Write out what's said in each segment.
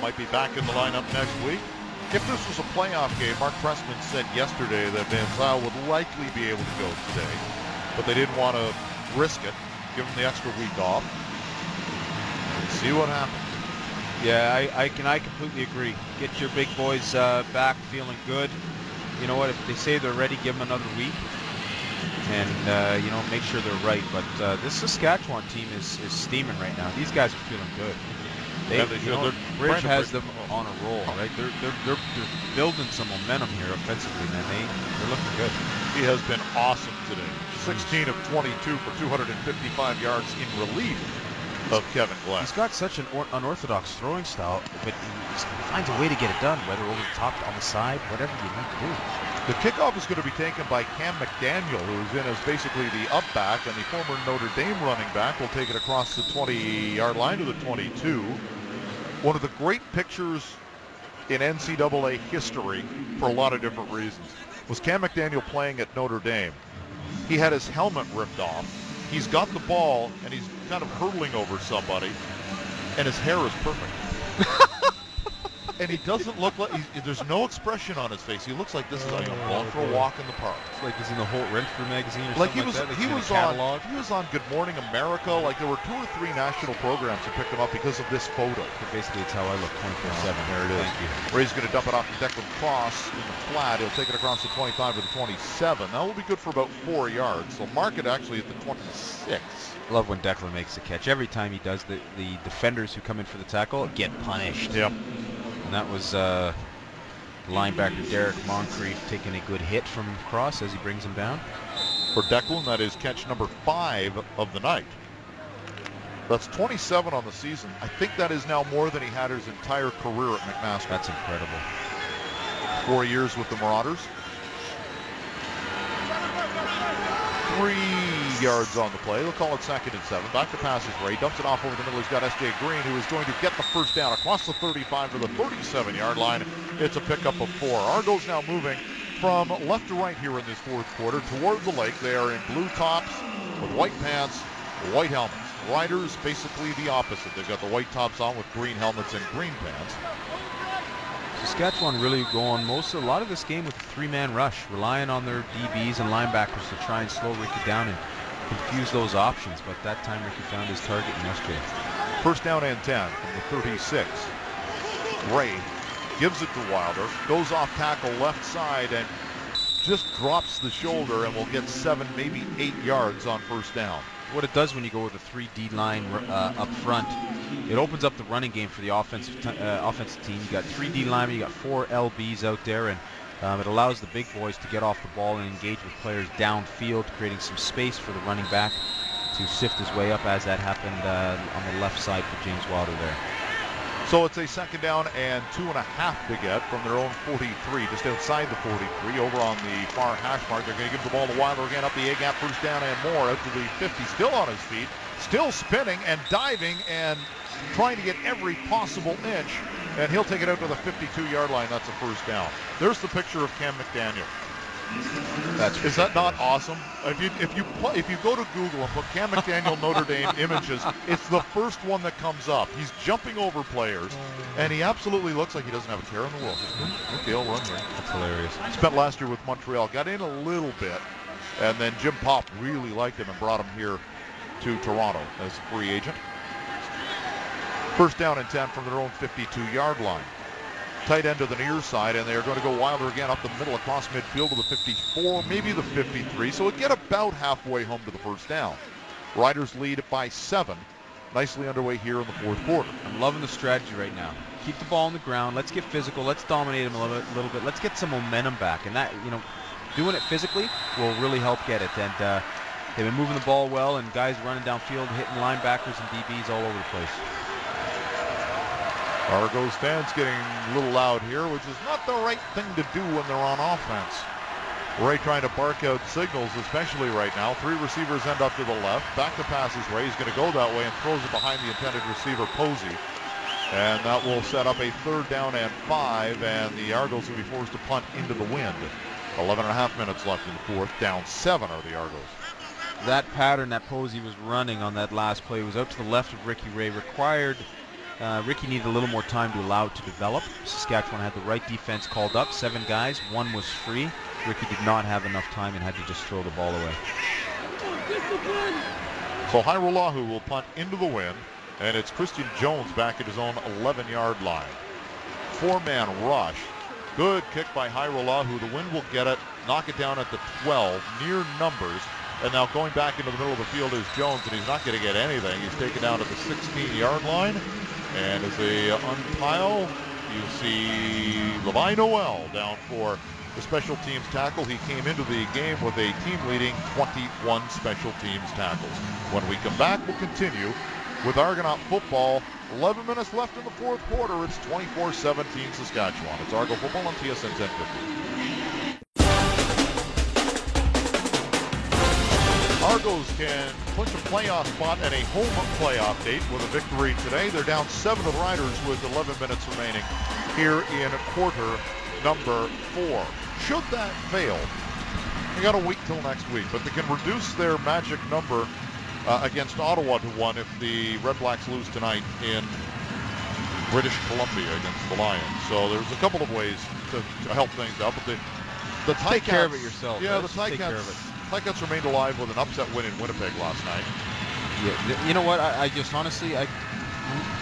Might be back in the lineup next week. If this was a playoff game, Mark Trestman said yesterday that Van Zeyl would likely be able to go today, but they didn't want to risk it, give him the extra week off, see what happens. Yeah, I, I can I completely agree. Get your big boys uh, back feeling good. You know what? If they say they're ready, give them another week, and uh, you know make sure they're right. But uh, this Saskatchewan team is, is steaming right now. These guys are feeling good. They, Yeah, they you know, Bridge has them on a roll, right? They're, they're they're they're building some momentum here offensively, man. They they're looking good. He has been awesome today. 16 of 22 for 255 yards in relief of Kevin Glenn. He's got such an or- unorthodox throwing style, but he finds a way to get it done, whether over the top, on the side, whatever you need to do. The kickoff is going to be taken by Cam McDaniel, who's in as basically the up back, and the former Notre Dame running back will take it across the 20-yard line to the 22. One of the great pictures in NCAA history, for a lot of different reasons, was Cam McDaniel playing at Notre Dame. He had his helmet ripped off. He's got the ball, and he's kind of hurtling over somebody, and his hair is perfect. and he doesn't look like there's no expression on his face. He looks like this is like I'm going for a oh, walk in the park. It's like he's in the Holt Renfrew magazine or Like he was like that. he a was on he was on Good Morning America. Like there were two or three national programs that picked him up because of this photo. Basically, it's how I look 24/7. There it is. Thank you. Where he's going to dump it off to Declan Cross in the flat. He'll take it across the 25 to the 27. That will be good for about four yards. So mark it actually at the 26. Love when Declan makes a catch. Every time he does, the the defenders who come in for the tackle get punished. Yep. And that was uh, linebacker Derrick Moncrief taking a good hit from Cross as he brings him down. For Declan, that is catch number five of the night. That's 27 on the season. I think that is now more than he had his entire career at McMaster. That's incredible. Four years with the Marauders. Three yards on the play. They'll call it second and seven. Back to passes Ray. Dumps it off over the middle. He's got S.J. Green, who is going to get the first down across the 35 to the 37-yard line. It's a pickup of four. Argos now moving from left to right here in this fourth quarter toward the lake. They are in blue tops with white pants, white helmets. Riders basically the opposite. They've got the white tops on with green helmets and green pants. Saskatchewan really going most a lot of this game with a three-man rush, relying on their DBs and linebackers to try and slow Ricky down and confuse those options. But that time Ricky found his target in SJ. First down and 10 from the 36. Ray gives it to Wilder, goes off tackle left side and just drops the shoulder and will get seven, maybe eight yards on first down. What it does when you go with a 3D line uh, up front, it opens up the running game for the offensive t- uh, offensive team. You got 3D linemen, you got four LBs out there, and um, it allows the big boys to get off the ball and engage with players downfield, creating some space for the running back to sift his way up as that happened uh, on the left side for James Wilder there. So it's a second down and two and a half to get from their own 43, just outside the 43, over on the far hash mark. They're going to give the ball to Wilder again, up the A-gap, first down and more, out to the 50, still on his feet, still spinning and diving and trying to get every possible inch, and he'll take it out to the 52-yard line. That's a first down. There's the picture of Cam McDaniel. That's Is that not awesome? If you if you if you go to Google and put Cam McDaniel Notre Dame images, it's the first one that comes up. He's jumping over players, and he absolutely looks like he doesn't have a care in the world. Just, okay, I'll run here. That's hilarious. Spent last year with Montreal, got in a little bit, and then Jim Popp really liked him and brought him here to Toronto as a free agent. First down and 10 from their own 52-yard line. Tight end to the near side, and they're going to go Wilder again up the middle across midfield to the 54, maybe the 53. So it get about halfway home to the first down. Riders lead by seven. Nicely underway here in the fourth quarter. I'm loving the strategy right now. Keep the ball on the ground. Let's get physical. Let's dominate them a little bit. Little bit. Let's get some momentum back, and that you know, doing it physically will really help get it. And uh, they've been moving the ball well, and guys running downfield, hitting linebackers and DBs all over the place. Argos fans getting a little loud here, which is not the right thing to do when they're on offense. Ray trying to bark out signals, especially right now. Three receivers end up to the left. Back to passes Ray. He's going to go that way and throws it behind the intended receiver, Posey. And that will set up a third down and five, and the Argos will be forced to punt into the wind. 11 and a half minutes left in the fourth. Down seven are the Argos. That pattern that Posey was running on that last play was out to the left of Ricky Ray required Uh, Ricky needed a little more time to allow it to develop. Saskatchewan had the right defense called up, seven guys, one was free. Ricky did not have enough time and had to just throw the ball away. So Hajrullahu will punt into the wind, and it's Christian Jones back at his own 11-yard line. Four-man rush. Good kick by Hajrullahu. The wind will get it, knock it down at the 12, near numbers. And now going back into the middle of the field is Jones, and he's not going to get anything. He's taken down at the 16-yard line. And as they unpile, you see Levi Noel down for the special teams tackle. He came into the game with a team-leading 21 special teams tackles. When we come back, we'll continue with Argonaut football. 11 minutes left in the fourth quarter. It's 24-17 Saskatchewan. It's Argo football on TSN 1050. Argos can clinch a playoff spot and a home playoff date with a victory today. They're down seven to the Riders with 11 minutes remaining here in quarter number four. Should that fail, they got to wait till next week, but they can reduce their magic number uh, against Ottawa to one if the Red Blacks lose tonight in British Columbia against the Lions. So there's a couple of ways to, to help things out, but the the Take care of it yourself. Yeah, the just take care of Ticats, Ticats remained alive with an upset win in Winnipeg last night. Yeah, you know what? I, I just honestly, I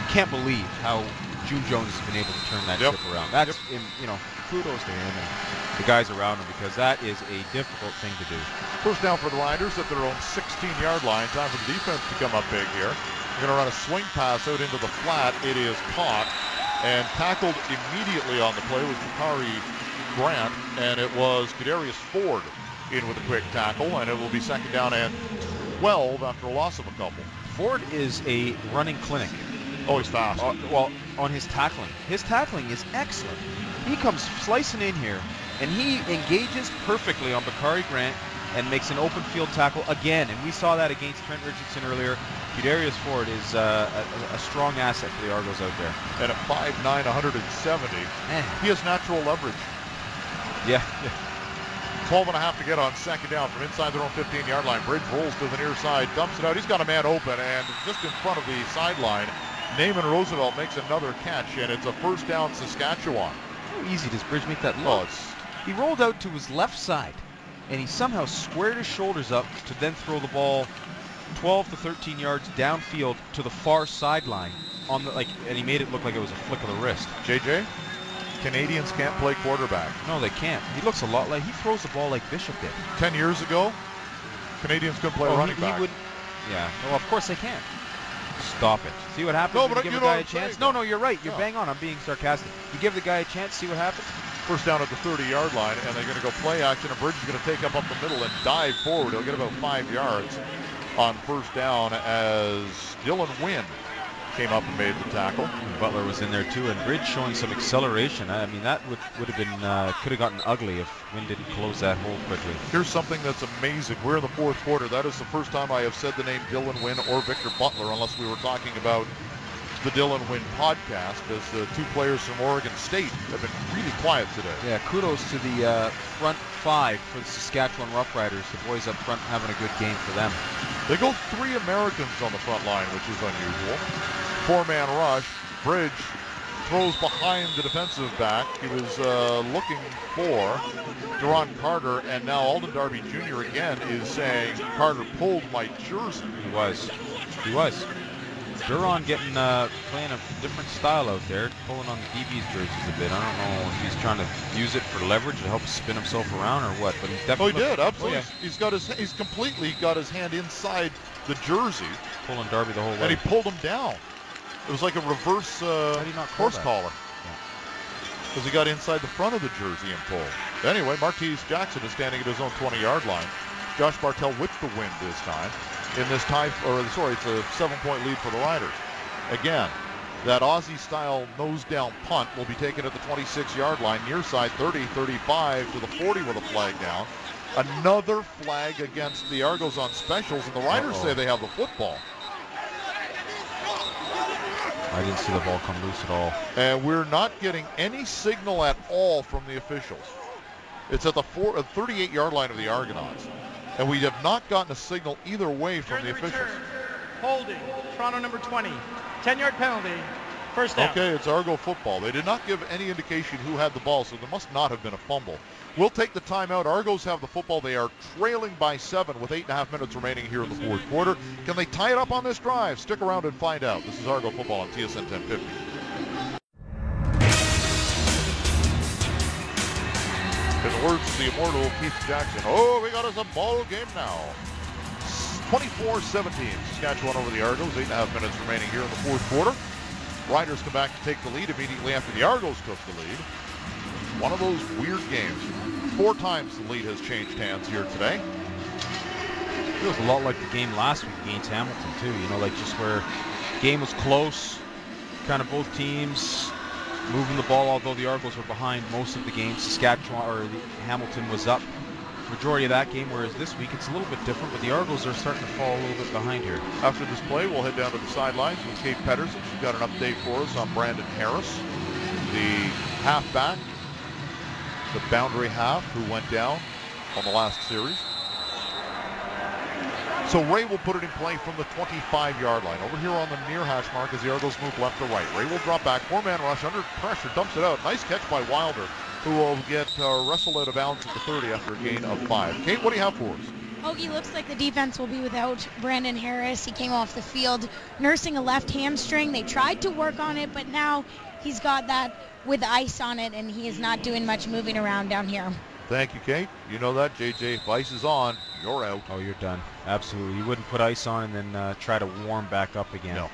can't believe how June Jones has been able to turn that Yep. ship around. That's, in, you know, kudos to him and the guys around him because that is a difficult thing to do. First down for the Riders at their own 16-yard line. Time for the defense to come up big here. They're going to run a swing pass out into the flat. It is caught and tackled immediately on the play was Bakari Grant, and it was Qudarius Ford in with a quick tackle, and it will be second down and 12 after a loss of a couple. Ford is a running clinic. Oh, he's fast. Uh, well, on his tackling. His tackling is excellent. He comes slicing in here, and he engages perfectly on Bakari Grant and makes an open field tackle again. And we saw that against Trent Richardson earlier. Darius Ford is uh, a, a strong asset for the Argos out there. And at 5'9", 170, Eh, he has natural leverage. yeah, 12 and a half to get on second down from inside their own 15-yard line. Bridge rolls to the near side, dumps it out. He's got a man open, and just in front of the sideline, Naaman Roosevelt makes another catch, and it's a first down Saskatchewan. how easy does Bridge make that Oh, look? it's He rolled out to his left side, and he somehow squared his shoulders up to then throw the ball 12 to 13 yards downfield to the far sideline on the like, and he made it look like it was a flick of the wrist. JJ. Canadians can't play quarterback. No, they can't. He looks a lot like he throws the ball like Bishop did. Ten years ago, Canadians couldn't play Oh, running he, back. he would. Yeah. Well, of course they can't. Stop it. See what happens No, but you give you a guy a chance? No, no, you're right. You're Yeah. bang on. I'm being sarcastic. You give the guy a chance, see what happens. First down at the 30-yard line, and they're going to go play action. And Bridge is going to take up up the middle and dive forward. He'll get about five yards on first down as Dylan Wynn came up and made the tackle. Butler was in there too, and Bridge showing some acceleration. I mean, that would would have been uh, could have gotten ugly if Wynn didn't close that hole quickly. Here's something that's amazing. We're in the fourth quarter. That is the first time I have said the name Dylan Wynn or Victor Butler, unless we were talking about the Dylan Wynn podcast, as the two players from Oregon State have been really quiet today. Yeah, kudos to the uh, front five for the Saskatchewan Roughriders. The boys up front having a good game for them. They go three Americans on the front line, which is unusual. Four-man rush. Bridge throws behind the defensive back. He was uh, looking for Duron Carter, and now Alden Darby Jr. again is saying Carter pulled my jersey. He was. He was. Duron getting uh, playing a different style out there, pulling on the DB's jerseys a bit. I don't know if he's trying to use it for leverage to help spin himself around or what, but he's definitely. Oh, he did absolutely. Oh, yeah. He's got his he's completely got his hand inside the jersey, pulling Darby the whole way, and he pulled him down. It was like a reverse uh, How do you not call horse that? collar. Because he got inside the front of the jersey and pulled. Anyway, Martese Jackson is standing at his own 20-yard line. Josh Bartel with the win this time. In this tie, or sorry, it's a seven-point lead for the Riders. Again, that Aussie-style nose-down punt will be taken at the 26-yard line, near side 30, 35 to the 40 with a flag down. Another flag against the Argos on specials, and the Riders Uh-oh. say they have the football. I didn't see the ball come loose at all. and we're not getting any signal at all from the officials. It's at the four, uh, 38-yard line of the Argonauts, and we have not gotten a signal either way from During the the officials. holding, Toronto number 20, 10-yard penalty, First down. Okay, it's Argo football. They did not give any indication who had the ball, so there must not have been a fumble. We'll take the timeout. Argos have the football. They are trailing by seven with eight and a half minutes remaining here in the fourth quarter. Can they tie it up on this drive? Stick around and find out. This is Argo football on TSN 1050. Words of the immortal Keith Jackson, oh, we got us a ball game now. 24-17, Saskatchewan over the Argos. Eight and a half minutes remaining here in the fourth quarter. Riders come back to take the lead immediately after the Argos took the lead. One of those weird games. Four times the lead has changed hands here today. Feels a lot like the game last week against Hamilton too. You know, like just where game was close, kind of both teams moving the ball. Although the Argos were behind most of the game, Saskatchewan or Hamilton was up majority of that game. Whereas this week it's a little bit different, but the Argos are starting to fall a little bit behind here. After this play, we'll head down to the sidelines with Kate Pedersen. She's got an update for us on Brandon Harris, the halfback, the boundary half who went down on the last series. So Ray will put it in play from the 25-yard line. Over here on the near hash mark as the Argos move left to right. Ray will drop back, four-man rush, under pressure, dumps it out. Nice catch by Wilder, who will get uh, wrestled out of bounds at the 30 after a gain of five. Kate, what do you have for us? Hoagie looks like the defense will be without Brandon Harris. He came off the field nursing a left hamstring. They tried to work on it, but now he's got that with ice on it, and he is not doing much moving around down here. Thank you, Kate. You know that, JJ. If ice is on, you're out. Oh, you're done. Absolutely. You wouldn't put ice on and then uh, try to warm back up again. No.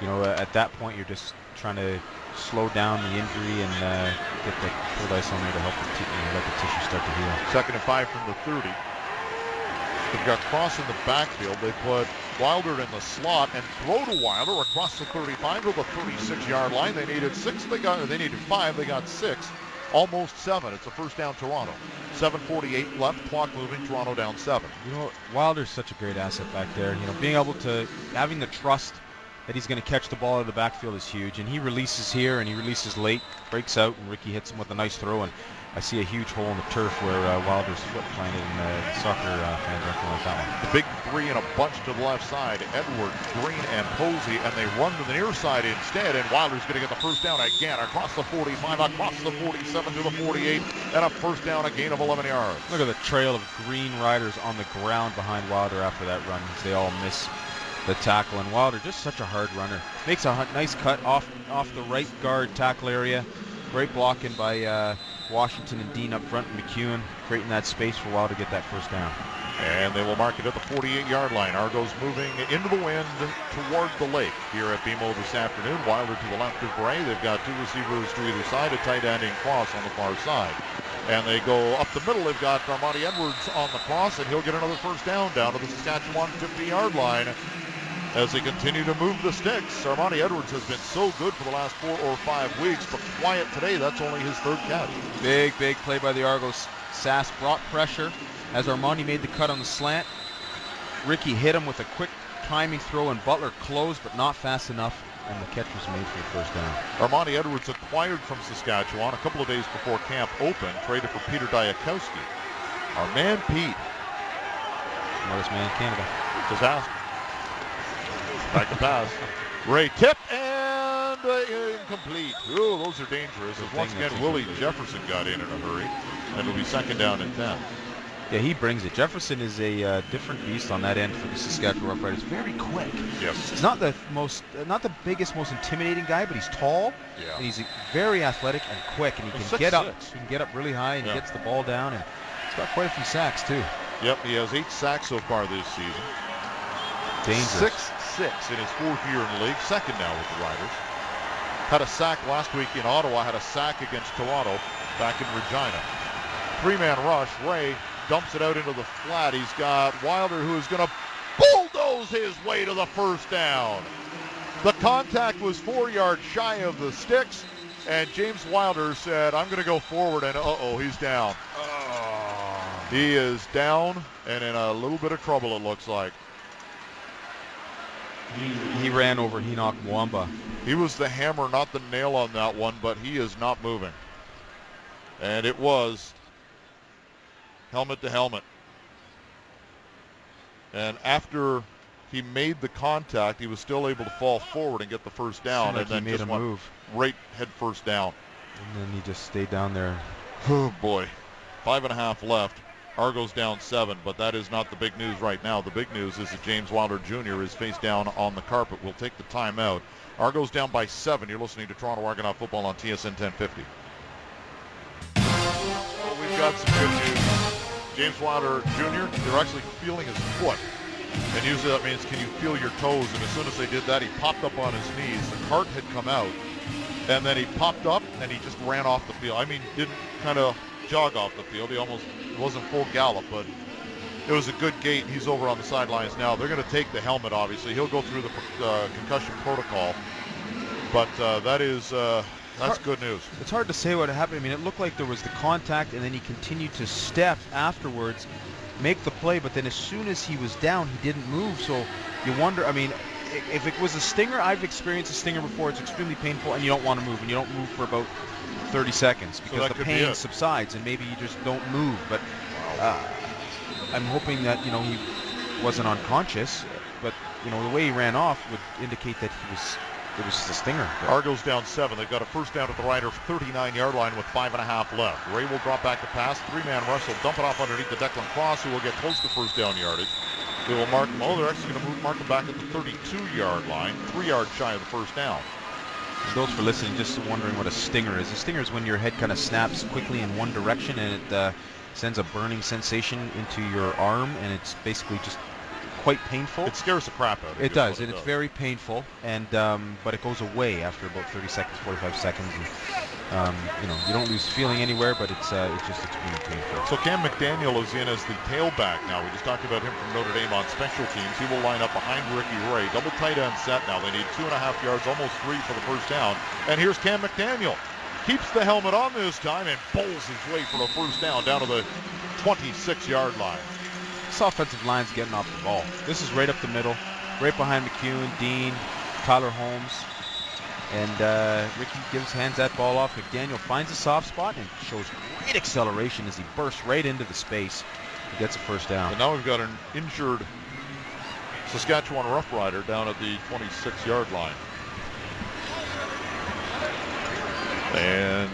You know, at that point, you're just trying to slow down the injury and uh, get the cold ice on there to help the t- you know, let the tissue start to heal. Second and five from the 30. They've got Cross in the backfield. They put Wilder in the slot and throw to Wilder across the 35 to the 36-yard line. They needed six. They got. They needed five. They got six. Almost seven. It's a first down, Toronto. 7:48 left. Clock moving. Toronto down seven. You know, Wilder's such a great asset back there. You know, being able to having the trust that he's going to catch the ball out of the backfield is huge. And he releases here and he releases late, breaks out, and Ricky hits him with a nice throw. And I see a huge hole in the turf where uh, Wilder's foot planted, and uh, soccer uh, fans aren't going to like that one. The big three in a bunch to the left side. Edward, Green, and Posey, and they run to the near side instead. And Wilder's going to get the first down again across the 45, across the 47 to the 48, and a first down, a gain of 11 yards. Look at the trail of green riders on the ground behind Wilder after that run. They all miss the tackle, and Wilder just such a hard runner. Makes a nice cut off off the right guard tackle area. Great blocking by uh, Washington and Dean up front, and McEwen creating that space for Wilder to get that first down. And they will mark it at the 48-yard line. Argos moving into the wind toward the lake here at BMO this afternoon. Wilder to the left of Bray. They've got two receivers to either side, a tight end in cross on the far side. And they go up the middle. They've got Armani Edwards on the cross, and he'll get another first down down to the Saskatchewan 50-yard line as they continue to move the sticks. Armani Edwards has been so good for the last four or five weeks, but quiet today. That's only his third catch. Big, big play by the Argos. Sass brought pressure as Armani made the cut on the slant. Ricky hit him with a quick timing throw, and Butler closed, but not fast enough, and the catch was made for the first down. Armani Edwards acquired from Saskatchewan a couple of days before camp opened, traded for Peter Dyakowski. Our man Pete. Smartest man in Canada. Ask. Back to pass. Ray tip and uh, incomplete. Ooh, those are dangerous. Once again, Willie Jefferson got in in a hurry. And it'll be second down and 10. Yeah, he brings it. Jefferson is a uh, different beast on that end for the Saskatchewan Roughriders. Very quick. Yes. He's not the most, uh, not the biggest, most intimidating guy, but he's tall. Yeah. And he's very athletic and quick, and he Well, can six, get up. six. He can get up really high, and Yeah. he gets the ball down, and he's got quite a few sacks too. Yep, he has eight sacks so far this season. Dangerous. Six six in his fourth year in the league, second now with the Riders. Had a sack last week in Ottawa, had a sack against Toronto back in Regina. Three-man rush, Ray dumps it out into the flat. He's got Wilder who is going to bulldoze his way to the first down. The contact was four yards shy of the sticks, and James Wilder said, I'm going to go forward, and uh-oh, he's down. Oh. He is down and in a little bit of trouble, it looks like. He ran over Enoch Mwamba. He was the hammer, not the nail on that one, but he is not moving. And it was helmet to helmet. And after he made the contact. He was still able to fall forward and get the first down, like and then he made just a went move, right head first down. and then he just stayed down there. Oh boy, five and a half left. Argos down seven, but that is not the big news right now. The big news is that James Wilder Jr. is face down on the carpet. We'll take the timeout. Argos down by seven. You're listening to Toronto Argonaut football on TSN 1050. Well, we've got some good news. James Wilder Jr. They're actually feeling his foot. And usually that means can you feel your toes? And as soon as they did that, he popped up on his knees. The cart had come out. And then he popped up and he just ran off the field. I mean, didn't kind of jog off the field. He almost it wasn't full gallop, but it was a good gait. He's over on the sidelines now. They're going to take the helmet, obviously. He'll go through the uh, concussion protocol. But uh, that is uh, that's good news. It's hard to say what happened. I mean, it looked like there was the contact, and then he continued to step afterwards, make the play. But then as soon as he was down, he didn't move. So you wonder. I mean, if it was a stinger, I've experienced a stinger before. It's extremely painful, and you don't want to move, and you don't move for about 30 seconds because that the could be pain subsides, and maybe you just don't move. But uh, I'm hoping that you know he wasn't unconscious. But you know, the way he ran off would indicate that he was. It was just a stinger. But- Argos down seven. They've got a first down at the Riders 39-yard line with five and a half left. Ray will drop back to pass. Three-man rush. He'll dump it off underneath the Declan Cross, who will get close to first down yardage. They will mark him. Oh, they're actually going to move mark him back at the 32-yard line, three yards shy of the first down. Those for listening, just wondering what a stinger is. A stinger is when your head kind of snaps quickly in one direction and it uh, sends a burning sensation into your arm, and it's basically just quite painful. It scares the crap out of you. It does, and it's very painful, and um, but it goes away after about 30 seconds, 45 seconds. And, um, you know, you don't lose feeling anywhere, but it's uh, it's just extremely painful. So Cam McDaniel is in as the tailback now. We just talked about him from Notre Dame on special teams. He will line up behind Ricky Ray. Double tight end set now. They need two and a half yards, almost three for the first down. And here's Cam McDaniel. Keeps the helmet on this time and bowls his way for a first down down to the 26-yard line. This offensive line's getting off the ball. This is right up the middle, right behind McEwen, Dean, Tyler Holmes, and uh, Ricky gives hands that ball off. McDaniel finds a soft spot and shows great acceleration as he bursts right into the space. He gets a first down. And now we've got an injured Saskatchewan Rough Rider down at the 26-yard line. And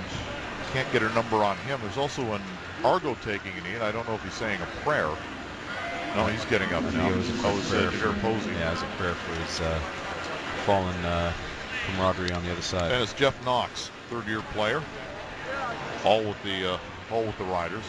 can't get a number on him. There's also an Argo taking a knee, and I don't know if he's saying a prayer. No, he's getting up now. It was a Oh, uh, for- Posey. Yeah, as a prayer for his uh, fallen uh, camaraderie on the other side. And it's Jeff Knox, third-year player, all with the uh, all with the Riders.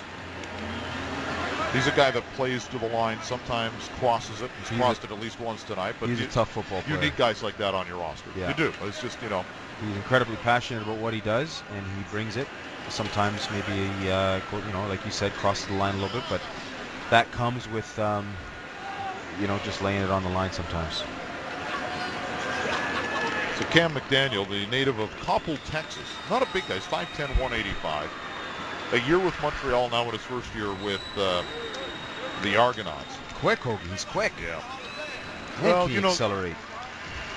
He's a guy that plays to the line, sometimes crosses it. He's, He's crossed it at least once tonight. But He's you, a tough football player. you need guys like that on your roster. Yeah. You do. It's just you know He's incredibly passionate about what he does, and he brings it. Sometimes maybe, he, uh, you know, like you said, crosses the line a little bit, but that comes with, um, you know, just laying it on the line sometimes. So Cam McDaniel, the native of Coppell, Texas, not a big guy. He's 5'10", 185. A year with Montreal, now in his first year with uh, the Argonauts. Quick, Hogan. He's quick. Yeah. Heck, Well, he you know- accelerate.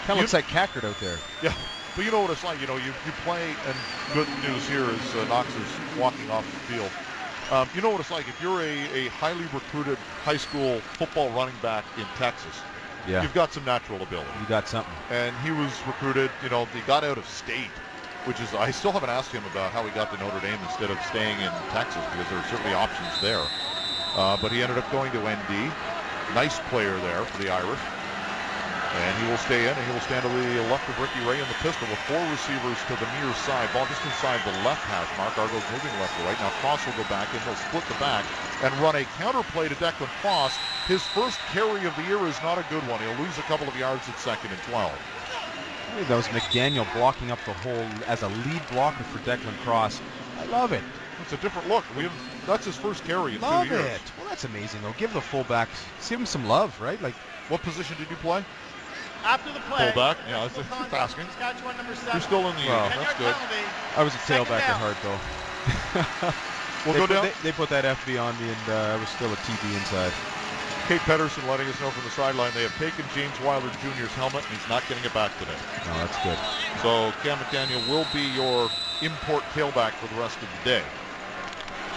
Kind of looks like Cackard out there. Yeah, but you know what it's like. You know, you, you play, and good news here is uh, Knox is walking off the field. Um, you know what it's like if you're a, a highly recruited high school football running back in Texas. Yeah, You've got some natural ability. you got something. and he was recruited. You know, he got out of state, which is I still haven't asked him about how he got to Notre Dame instead of staying in Texas because there are certainly options there. Uh, but he ended up going to ND. Nice player there for the Irish. And he will stay in, and he will stand to the left of Ricky Ray in the pistol with four receivers to the near side. Ball just inside the left hash mark. Argo's moving left to right. Now Cross will go back, and he'll split the back and run a counter play to Declan Cross. His first carry of the year is not a good one. He'll lose a couple of yards at second and 12. I think that was McDaniel blocking up the hole as a lead blocker for Declan Cross. I love it. It's a different look. We have, that's his first carry in Love two years. Love it. Well, that's amazing, though. Give the fullback, give him some love, right? Like, What position did you play? After the play. Fullback. Yeah, that's full that's contact, asking. Saskatchewan number seven. You're still in the Well, unit. That's good. penalty. I was a tailback at heart, though. We'll they, go put, down. They, they put that FB on me, and uh, I was still a TB inside. Kate Pedersen letting us know from the sideline they have taken James Wilder Jr.'s helmet and he's not getting it back today. No, that's good. So Cam McDaniel will be your import tailback for the rest of the day.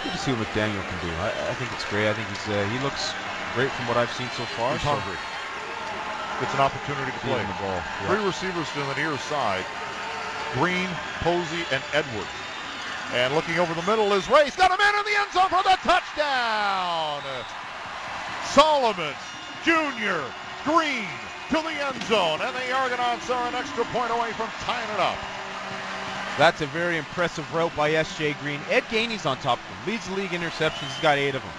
Good to see what McDaniel can do. I, I think it's great. I think he's uh, he looks great from what I've seen so far. He's so hungry. Gets an opportunity to play. The ball. Three receivers to the near side. Green, Posey, and Edwards. And looking over the middle is Ray. He's got a man in the end zone for the touchdown. Solomon, Jr., Green to the end zone. And the Argonauts are an extra point away from tying it up. That's a very impressive route by S.J. Green. Ed Gainey's on top of him. Leads the league in interceptions. He's got eight of them.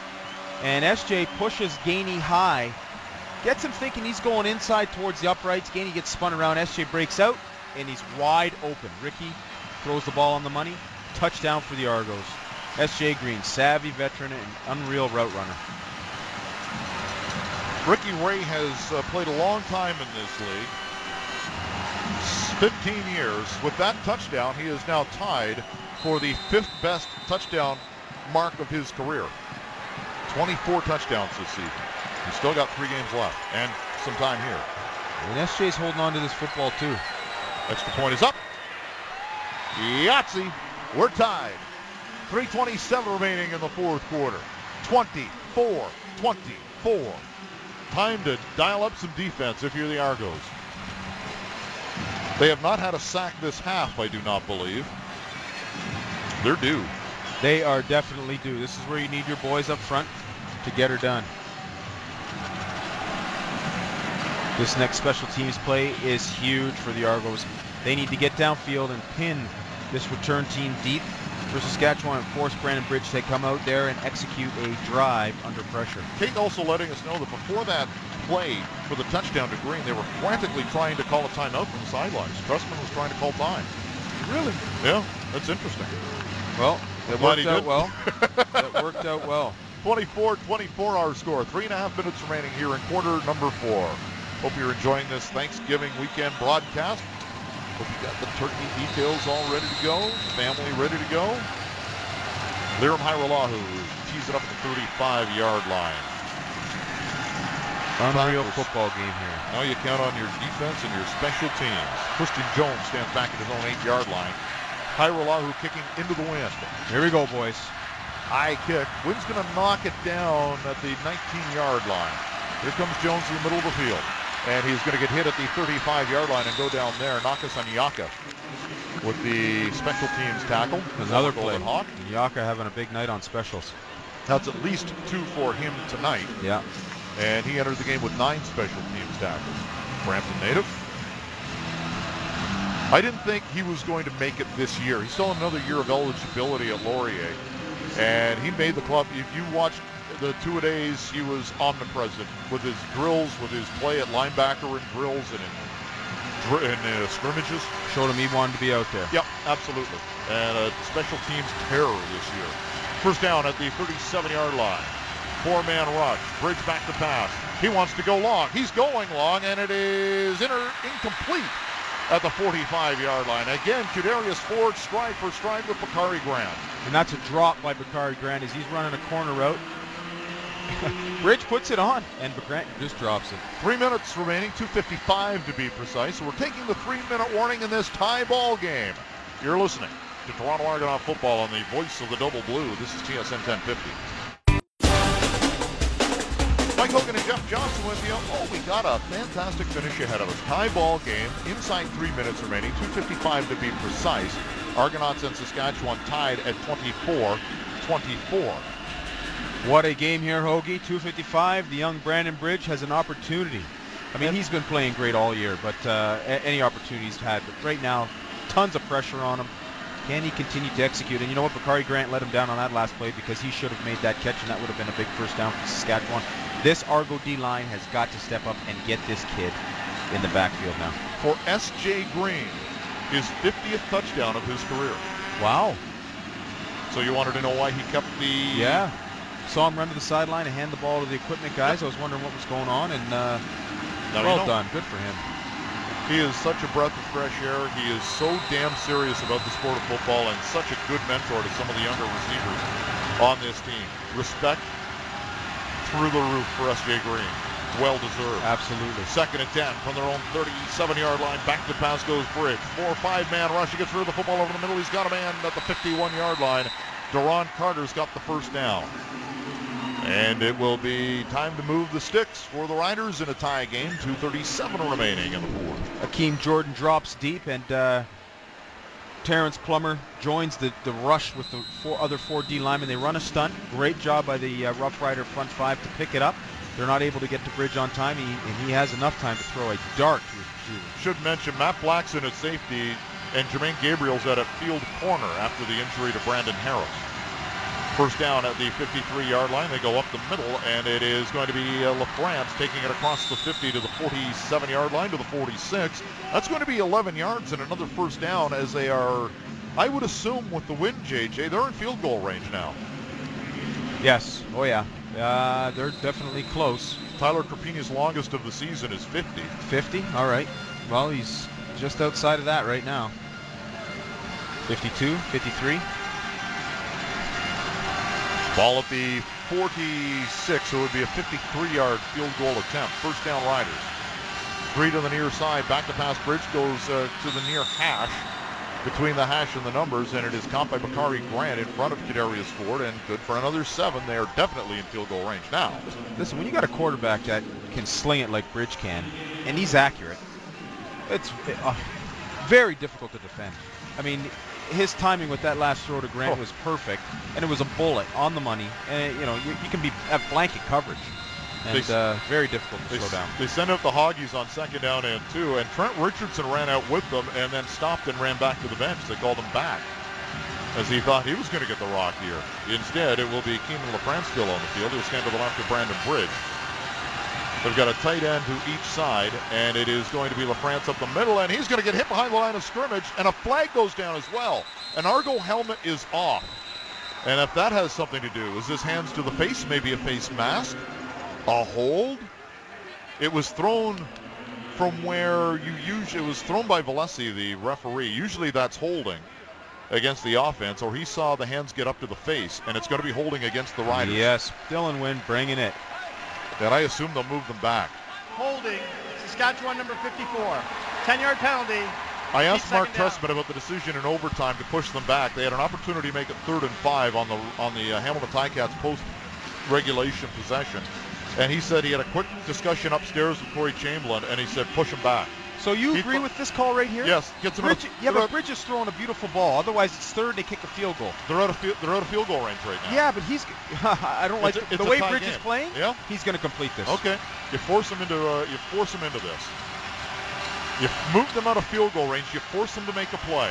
And S.J. pushes Gainey high. Gets him thinking he's going inside towards the uprights. Gainey gets spun around. S.J. breaks out, and he's wide open. Ricky throws the ball on the money. Touchdown for the Argos. S.J. Green, savvy veteran and unreal route runner. Ricky Ray has uh, played a long time in this league. 15 years. With that touchdown, he is now tied for the fifth best touchdown mark of his career. 24 touchdowns this season. He's still got three games left and some time here. And SJ's holding on to this football too. Extra point is up. Yahtzee. We're tied. 327 remaining in the fourth quarter. 24, 24. Time to dial up some defense if you're the Argos. They have not had a sack this half, I do not believe. They're due. They are definitely due. This is where you need your boys up front to get her done. This next special teams play is huge for the Argos. They need to get downfield and pin this return team deep for Saskatchewan and force Brandon Bridge to come out there and execute a drive under pressure. Kate also letting us know that before that play for the touchdown to Green, they were frantically trying to call a timeout from the sidelines. Trustman was trying to call time. Really? Yeah, that's interesting. Well, it Glad worked out did. well. it worked out well. 24-24 our score. Three and a half minutes remaining here in quarter number four. Hope you're enjoying this Thanksgiving weekend broadcast. Hope you got the turkey details all ready to go. Family ready to go. Lirim Hajrullahu tees it up at the 35-yard line. Unreal Packers. football game here. Now you count on your defense and your special teams. Christian Jones stands back at his own eight-yard line. Hairolahu kicking into the wind. Here we go, boys. High kick. Wind's going to knock it down at the 19-yard line. Here comes Jones in the middle of the field. And he's going to get hit at the 35-yard line and go down there. Nakas Onyeka with the special teams tackle. Another Golden play. Hawk. Yaka having a big night on specials. That's at least two for him tonight. Yeah. And he enters the game with nine special teams tackles. Brampton native. I didn't think he was going to make it this year. He's still on another year of eligibility at Laurier. And he made the club. If you watched the two days, he was omnipresent with his drills, with his play at linebacker and drills and in, in uh, scrimmages. Showed him he wanted to be out there. Yep, absolutely. And a special teams terror this year. First down at the 37-yard line. Four-man rush. Bridge back to pass. He wants to go long. He's going long, and it is inter- incomplete at the 45-yard line. Again, Qudarius Ford stride for stride with Bakari Grant. And that's a drop by Bakari Grant as he's running a corner route. Bridge puts it on, and Grant just drops it. Three minutes remaining, 2.55 to be precise. We're taking the three-minute warning in this tie ball game. You're listening to Toronto Argonaut football on the voice of the double blue. This is TSN 1050. Mike Hogan and Jeff Johnson with you. Oh, we got a fantastic finish ahead of us. Tie ball game, inside three minutes remaining, 2.55 to be precise. Argonauts and Saskatchewan tied at 24-24. What a game here, Hoagie. 255. The young Brandon Bridge has an opportunity. I mean, he's been playing great all year, but uh, any opportunity he's had. But right now, tons of pressure on him. Can he continue to execute? And you know what? Bakari Grant let him down on that last play because he should have made that catch, and that would have been a big first down for Saskatchewan. This Argo D-line has got to step up and get this kid in the backfield now. For S.J. Green, his 50th touchdown of his career. Wow. So you wanted to know why he kept the Yeah. Saw him run to the sideline and hand the ball to the equipment guys. I was wondering what was going on, and uh, well done. Good for him. He is such a breath of fresh air. He is so damn serious about the sport of football and such a good mentor to some of the younger receivers on this team. Respect through the roof for S.J. Green. Well deserved. Absolutely. Second and 10 from their own 37-yard line. Back to pass goes Bridge. Four or five-man rush. He gets rid of the football over the middle. He's got a man at the 51-yard line. Duron Carter's got the first down. And it will be time to move the sticks for the Riders in a tie game. 2.37 remaining in the fourth. Akeem Jordan drops deep, and uh, Terrence Plummer joins the, the rush with the four other four D linemen. They run a stunt. Great job by the uh, Rough Rider front five to pick it up. They're not able to get to Bridge on time, he, and he has enough time to throw a dart to his receiver. Should mention Matt Blackson at safety and Jermaine Gabriel's at a field corner after the injury to Brandon Harris. First down at the 53-yard line. They go up the middle, and it is going to be uh, LaFrance taking it across the 50 to the 47-yard line to the 46. That's going to be 11 yards and another first down as they are, I would assume with the win, JJ, they're in field goal range now. Yes. Oh, yeah. Uh, they're definitely close. Tyler Crapigna's longest of the season is 50. 50? All right. Well, he's just outside of that right now. 52, 53. Ball at the 46, so it would be a 53-yard field goal attempt. First down Riders. Three to the near side. Back to pass. Bridge goes uh, to the near hash between the hash and the numbers, and it is caught by Bakari Grant in front of Qudarius Ford, and good for another seven. They are definitely in field goal range now. Listen, when you got a quarterback that can sling it like Bridge can, and he's accurate, it's uh, very difficult to defend. I mean, his timing with that last throw to Grant Oh. was perfect, and it was a bullet on the money. And you know, you, you can be have blanket coverage, and They- uh, very difficult to They, slow down. they send out the Hoggies on second down and two, and Trent Richardson ran out with them and then stopped and ran back to the bench. They called him back as he thought he was going to get the rock here. Instead, it will be Kienan LaFrance still on the field. He'll stand to the left of Brandon Bridge. They've got a tight end to each side, and it is going to be LaFrance up the middle, and he's going to get hit behind the line of scrimmage, and a flag goes down as well. An Argo helmet is off. And if that has something to do, is his hands to the face, maybe a face mask, a hold? It was thrown from where you usually, it was thrown by Valesi, the referee. Usually that's holding against the offense, or he saw the hands get up to the face, and it's going to be holding against the Riders. Yes, Dylan Wynn bringing it. And I assume they'll move them back. Holding, Saskatchewan number 54. 10-yard penalty. I asked Mark. Trestman about the decision in overtime to push them back. They had an opportunity to make it third and five on the on the uh, Hamilton Ticats post regulation possession, and he said he had a quick discussion upstairs with Corey Chamberlain, and he said push them back. So you agree with this call right here? Yes, gets them. in a- yeah, but Bridge is throwing a beautiful ball. Otherwise, it's third. They kick a field goal. they're out of field, they're out of field goal range right now. Yeah, but he's. I don't like It's a- the, way Bridge game. is playing. Yeah. He's going to complete this. Okay. You force them into uh, you force them into this. You move them out of field goal range. You force them to make a play.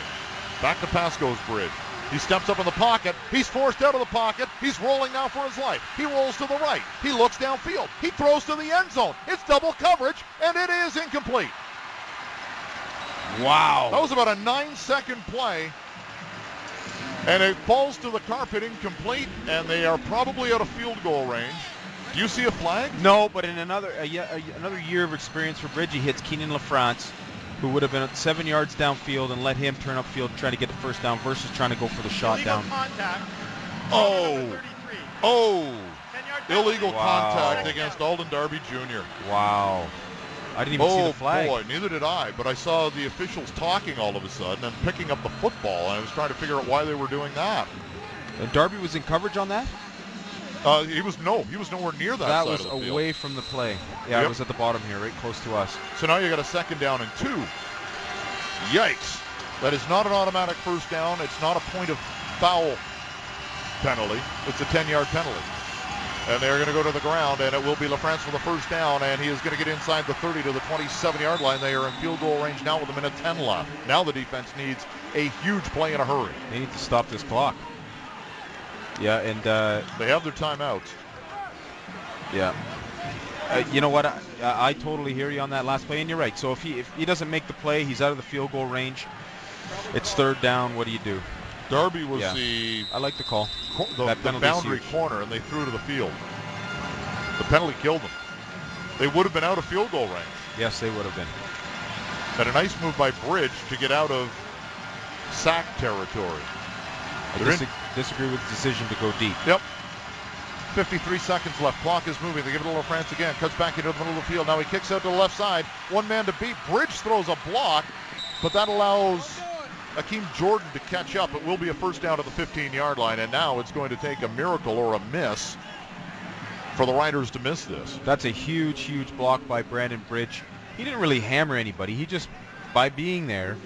Back to pass goes Bridge. He steps up in the pocket. He's forced out of the pocket. He's rolling now for his life. He rolls to the right. He looks downfield. He throws to the end zone. It's double coverage, and it is incomplete. Wow. That was about a nine-second play. And it falls to the carpet incomplete, and they are probably out of field goal range. Do you see a flag? No, but in another a, a, another year of experience for Bridgie hits Kienan LaFrance, who would have been at seven yards downfield and let him turn upfield trying to get the first down versus trying to go for the shot Illegal down. contact. Oh. Oh, illegal Wow. contact against Alden Darby Jr. Wow. I didn't even see Oh the flag. boy, neither did I. But I saw the officials talking all of a sudden and picking up the football, and I was trying to figure out why they were doing that. And Darby was in coverage on that? Uh, he was no, he was nowhere near that, That, was the field. away from the play. Yeah, Yep. it was at the bottom here, right close to us. So now you got a second down and two. Yikes! That is not an automatic first down. It's not a point of foul penalty. It's a 10-yard penalty. And they're going to go to the ground, and it will be LaFrance for the first down, and he is going to get inside the 30 to the 27-yard line. They are in field goal range now with a minute 10 left. Now the defense needs a huge play in a hurry. They need to stop this clock. Yeah, and uh, They have their timeouts. yeah. Uh, you know what? I, I totally hear you on that last play, and you're right. So if he if he doesn't make the play, he's out of the field goal range. It's third down. What do you do? Darby was Yeah. the, I like the call. co- the, That the boundary huge. corner, and they threw to the field. The penalty killed them. They would have been out of field goal range. Yes, they would have been. Had a nice move by Bridge to get out of sack territory. I dis- disagree with the decision to go deep. Yep. 53 seconds left. Clock is moving. They give it to LaFrance again. Cuts back into the middle of the field. Now he kicks out to the left side. One man to beat. Bridge throws a block, but that allows Akeem Jordan to catch up. It will be a first down to the 15-yard line, and now it's going to take a miracle or a miss for the Riders to miss this. That's a huge, huge block by Brandon Bridge. He didn't really hammer anybody. He just, by being there,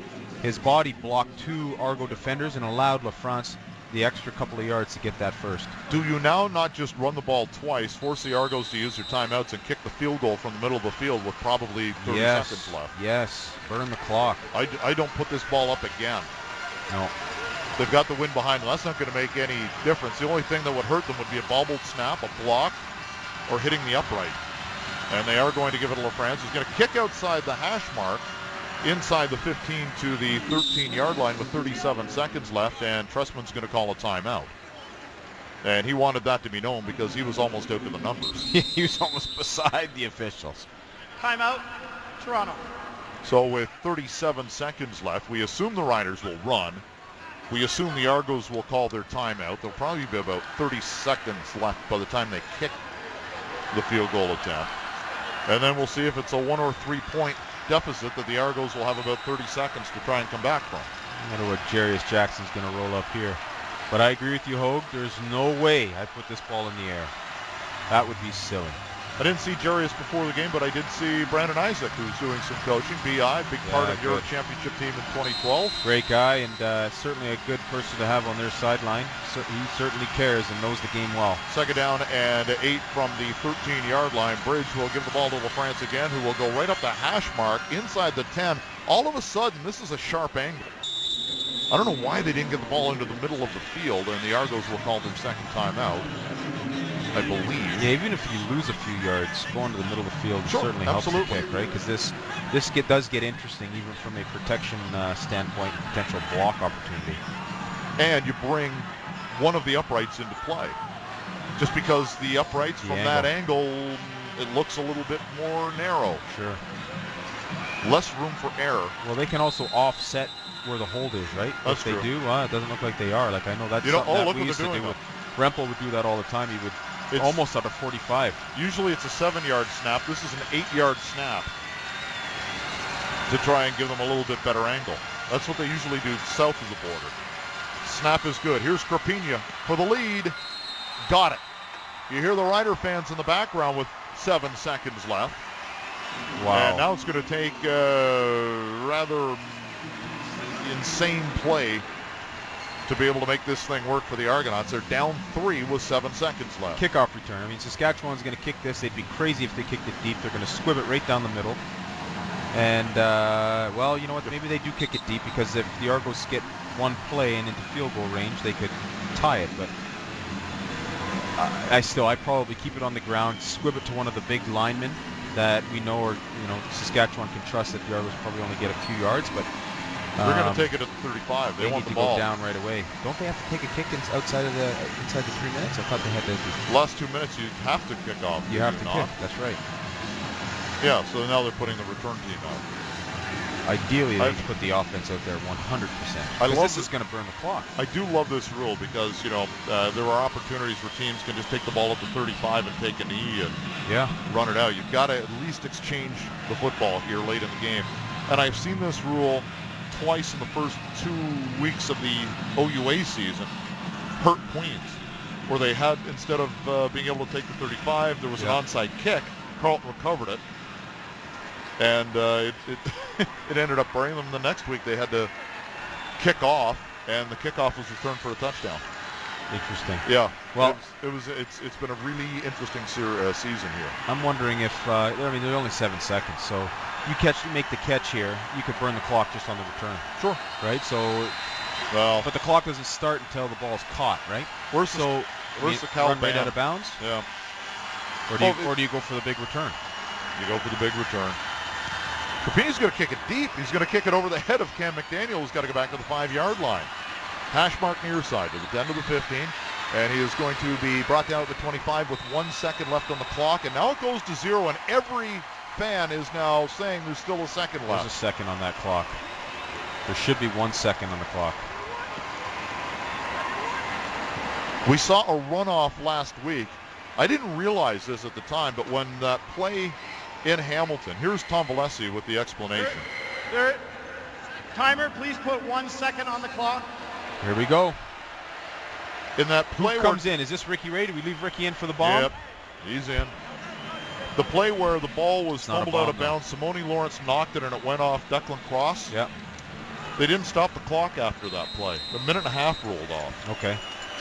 his body blocked two Argo defenders and allowed LaFrance the extra couple of yards to get that first. Do you now not just run the ball twice, force the Argos to use their timeouts, and kick the field goal from the middle of the field with probably 30 yes. seconds left? Yes. Burn the clock. I, I don't put this ball up again. No. They've got the wind behind them. That's not going to make any difference. The only thing that would hurt them would be a bobbled snap, a block, or hitting the upright. And they are going to give it to LaFrance. He's going to kick outside the hash mark inside the 15 to the 13-yard line with 37 seconds left, and Trestman's going to call a timeout. And he wanted that to be known because he was almost out to the numbers. he was almost beside the officials. Timeout, Toronto. So with 37 seconds left, we assume the Riders will run. We assume the Argos will call their timeout. There'll probably be about 30 seconds left by the time they kick the field goal attempt. And then we'll see if it's a one or three point deficit that the Argos will have about 30 seconds to try and come back from. I wonder what Jarious Jackson's going to roll up here. But I agree with you, Hogue. There's no way I put this ball in the air. That would be silly. I didn't see Jarious before the game, but I did see Brandon Isaac, who's doing some coaching. BI, big part Yeah, of your championship team in 2012. Great guy and uh, certainly a good person to have on their sideline. Cer- he certainly cares and knows the game well. Second down and eight from the 13-yard line. Bridge will give the ball to LaFrance again, who will go right up the hash mark inside the 10. All of a sudden, this is a sharp angle. I don't know why they didn't get the ball into the middle of the field, and the Argos will call their second timeout, I believe. Yeah, even if you lose a few yards, going to the middle of the field Sure, certainly helps the kick, right? Because this this get, does get interesting even from a protection uh, standpoint, potential block opportunity. And you bring one of the uprights into play. Just because the uprights The from that angle, it looks a little bit more narrow. Sure. Less room for error. Well, they can also offset where the hold is, right? That's if they true. do, well, it doesn't look like they are. Like I know that's You know- something oh, that we used to do with Rempel would do that all the time. He would It's- almost out of 45. Usually it's a seven-yard snap. This is an eight-yard snap to try and give them a little bit better angle. That's what they usually do south of the border. Snap is good. Here's Crapigna for the lead. Got it. You hear the Rider fans in the background with seven seconds left. Wow. And now it's going to take uh, rather insane play to be able to make this thing work for the Argonauts. They're down three with seven seconds left. kickoff return. I mean, Saskatchewan's going to kick this. They'd be crazy if they kicked it deep. They're going to squib it right down the middle. And, uh, well, you know what? Maybe they do kick it deep because if the Argos get one play and into field goal range, they could tie it. But uh, I still, I probably keep it on the ground, squib it to one of the big linemen that we know or, you know, Saskatchewan can trust that the Argos probably only get a few yards. But They're going um, to take it at the 35. They, they want need the to ball. go down right away. Don't they have to take a kick outside of the inside the three minutes? I thought they had to. Last two minutes, you have to kick off. You have to not? kick. That's right. Yeah, so now they're putting the return team out. Ideally, they put the offense out there 100%. I love this it. is going to burn the clock. I do love this rule because, you know, uh, there are opportunities where teams can just take the ball up to 35 and take an E and Yeah. run it out. You've got to at least exchange the football here late in the game. And I've seen this rule twice in the first two weeks of the OUA season hurt Queens, where they had, instead of uh, being able to take the 35, there was Yeah. an onside kick. Carleton recovered it. And uh, it, it, it ended up burning them. The next week they had to kick off, and the kickoff was returned for a touchdown. Interesting. Yeah. Well- it was, it was it's it's been a really interesting uh, season here. I'm wondering if, uh, I mean, there's only seven seconds, so you catch, you make the catch here, you could burn the clock just on the return, Sure. right? So, Well, but the clock doesn't start until the ball's caught, right? where's the So, I where's mean, the Cal run right out of bounds, yeah? or do you, Well, it- or do you go for the big return? You go for the big return. Capini's going to kick it deep. He's going to kick it over the head of Cam McDaniel, who's got to go back to the five-yard line. Hash mark near side to the 10 to the 15. And he is going to be brought down at the 25 with one second left on the clock. And now it goes to zero, and every fan is now saying there's still a second left. There's a second on that clock. There should be one second on the clock. We saw a runoff last week. I didn't realize this at the time, but when that play in Hamilton, here's Tom Valesi with the explanation. There, timer, please put one second on the clock. Here we go. In that Who play where comes in? Is this Ricky Ray? Do we leave Ricky in for the ball? Yep. He's in. The play where the ball was fumbled out of bounds, Simoni Lawrence knocked it and it went off Declan Cross. Yeah. They didn't stop the clock after that play. The minute and a half rolled off. Okay.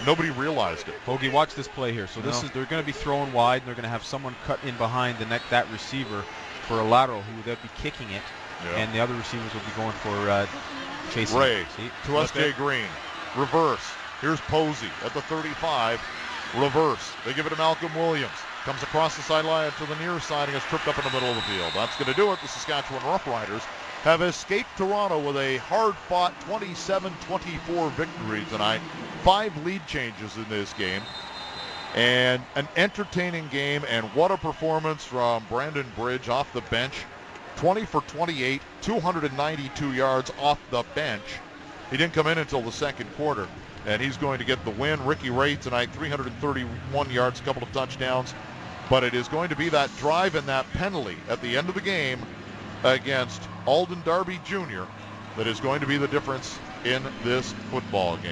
Nobody realized it. Hoagie, watch this play here. So this No. is they're going to be throwing wide, and they're going to have someone cut in behind the neck that receiver for a lateral, who would then be kicking it, Yeah. and the other receivers will be going for uh, chasing. Ray. See? to S.J. Green. Reverse. Here's Posey at the 35. Reverse. They give it to Malcolm Williams. Comes across the sideline to the near side and gets tripped up in the middle of the field. That's going to do it. The Saskatchewan Roughriders have escaped Toronto with a hard-fought 27-24 victory tonight. Five lead changes in this game. And an entertaining game, and what a performance from Brandon Bridge off the bench. 20 for 28, 292 yards off the bench. He didn't come in until the second quarter, and he's going to get the win. Ricky Ray tonight, 331 yards, a couple of touchdowns. But it is going to be that drive and that penalty at the end of the game against Alden Darby Jr. that is going to be the difference in this football game.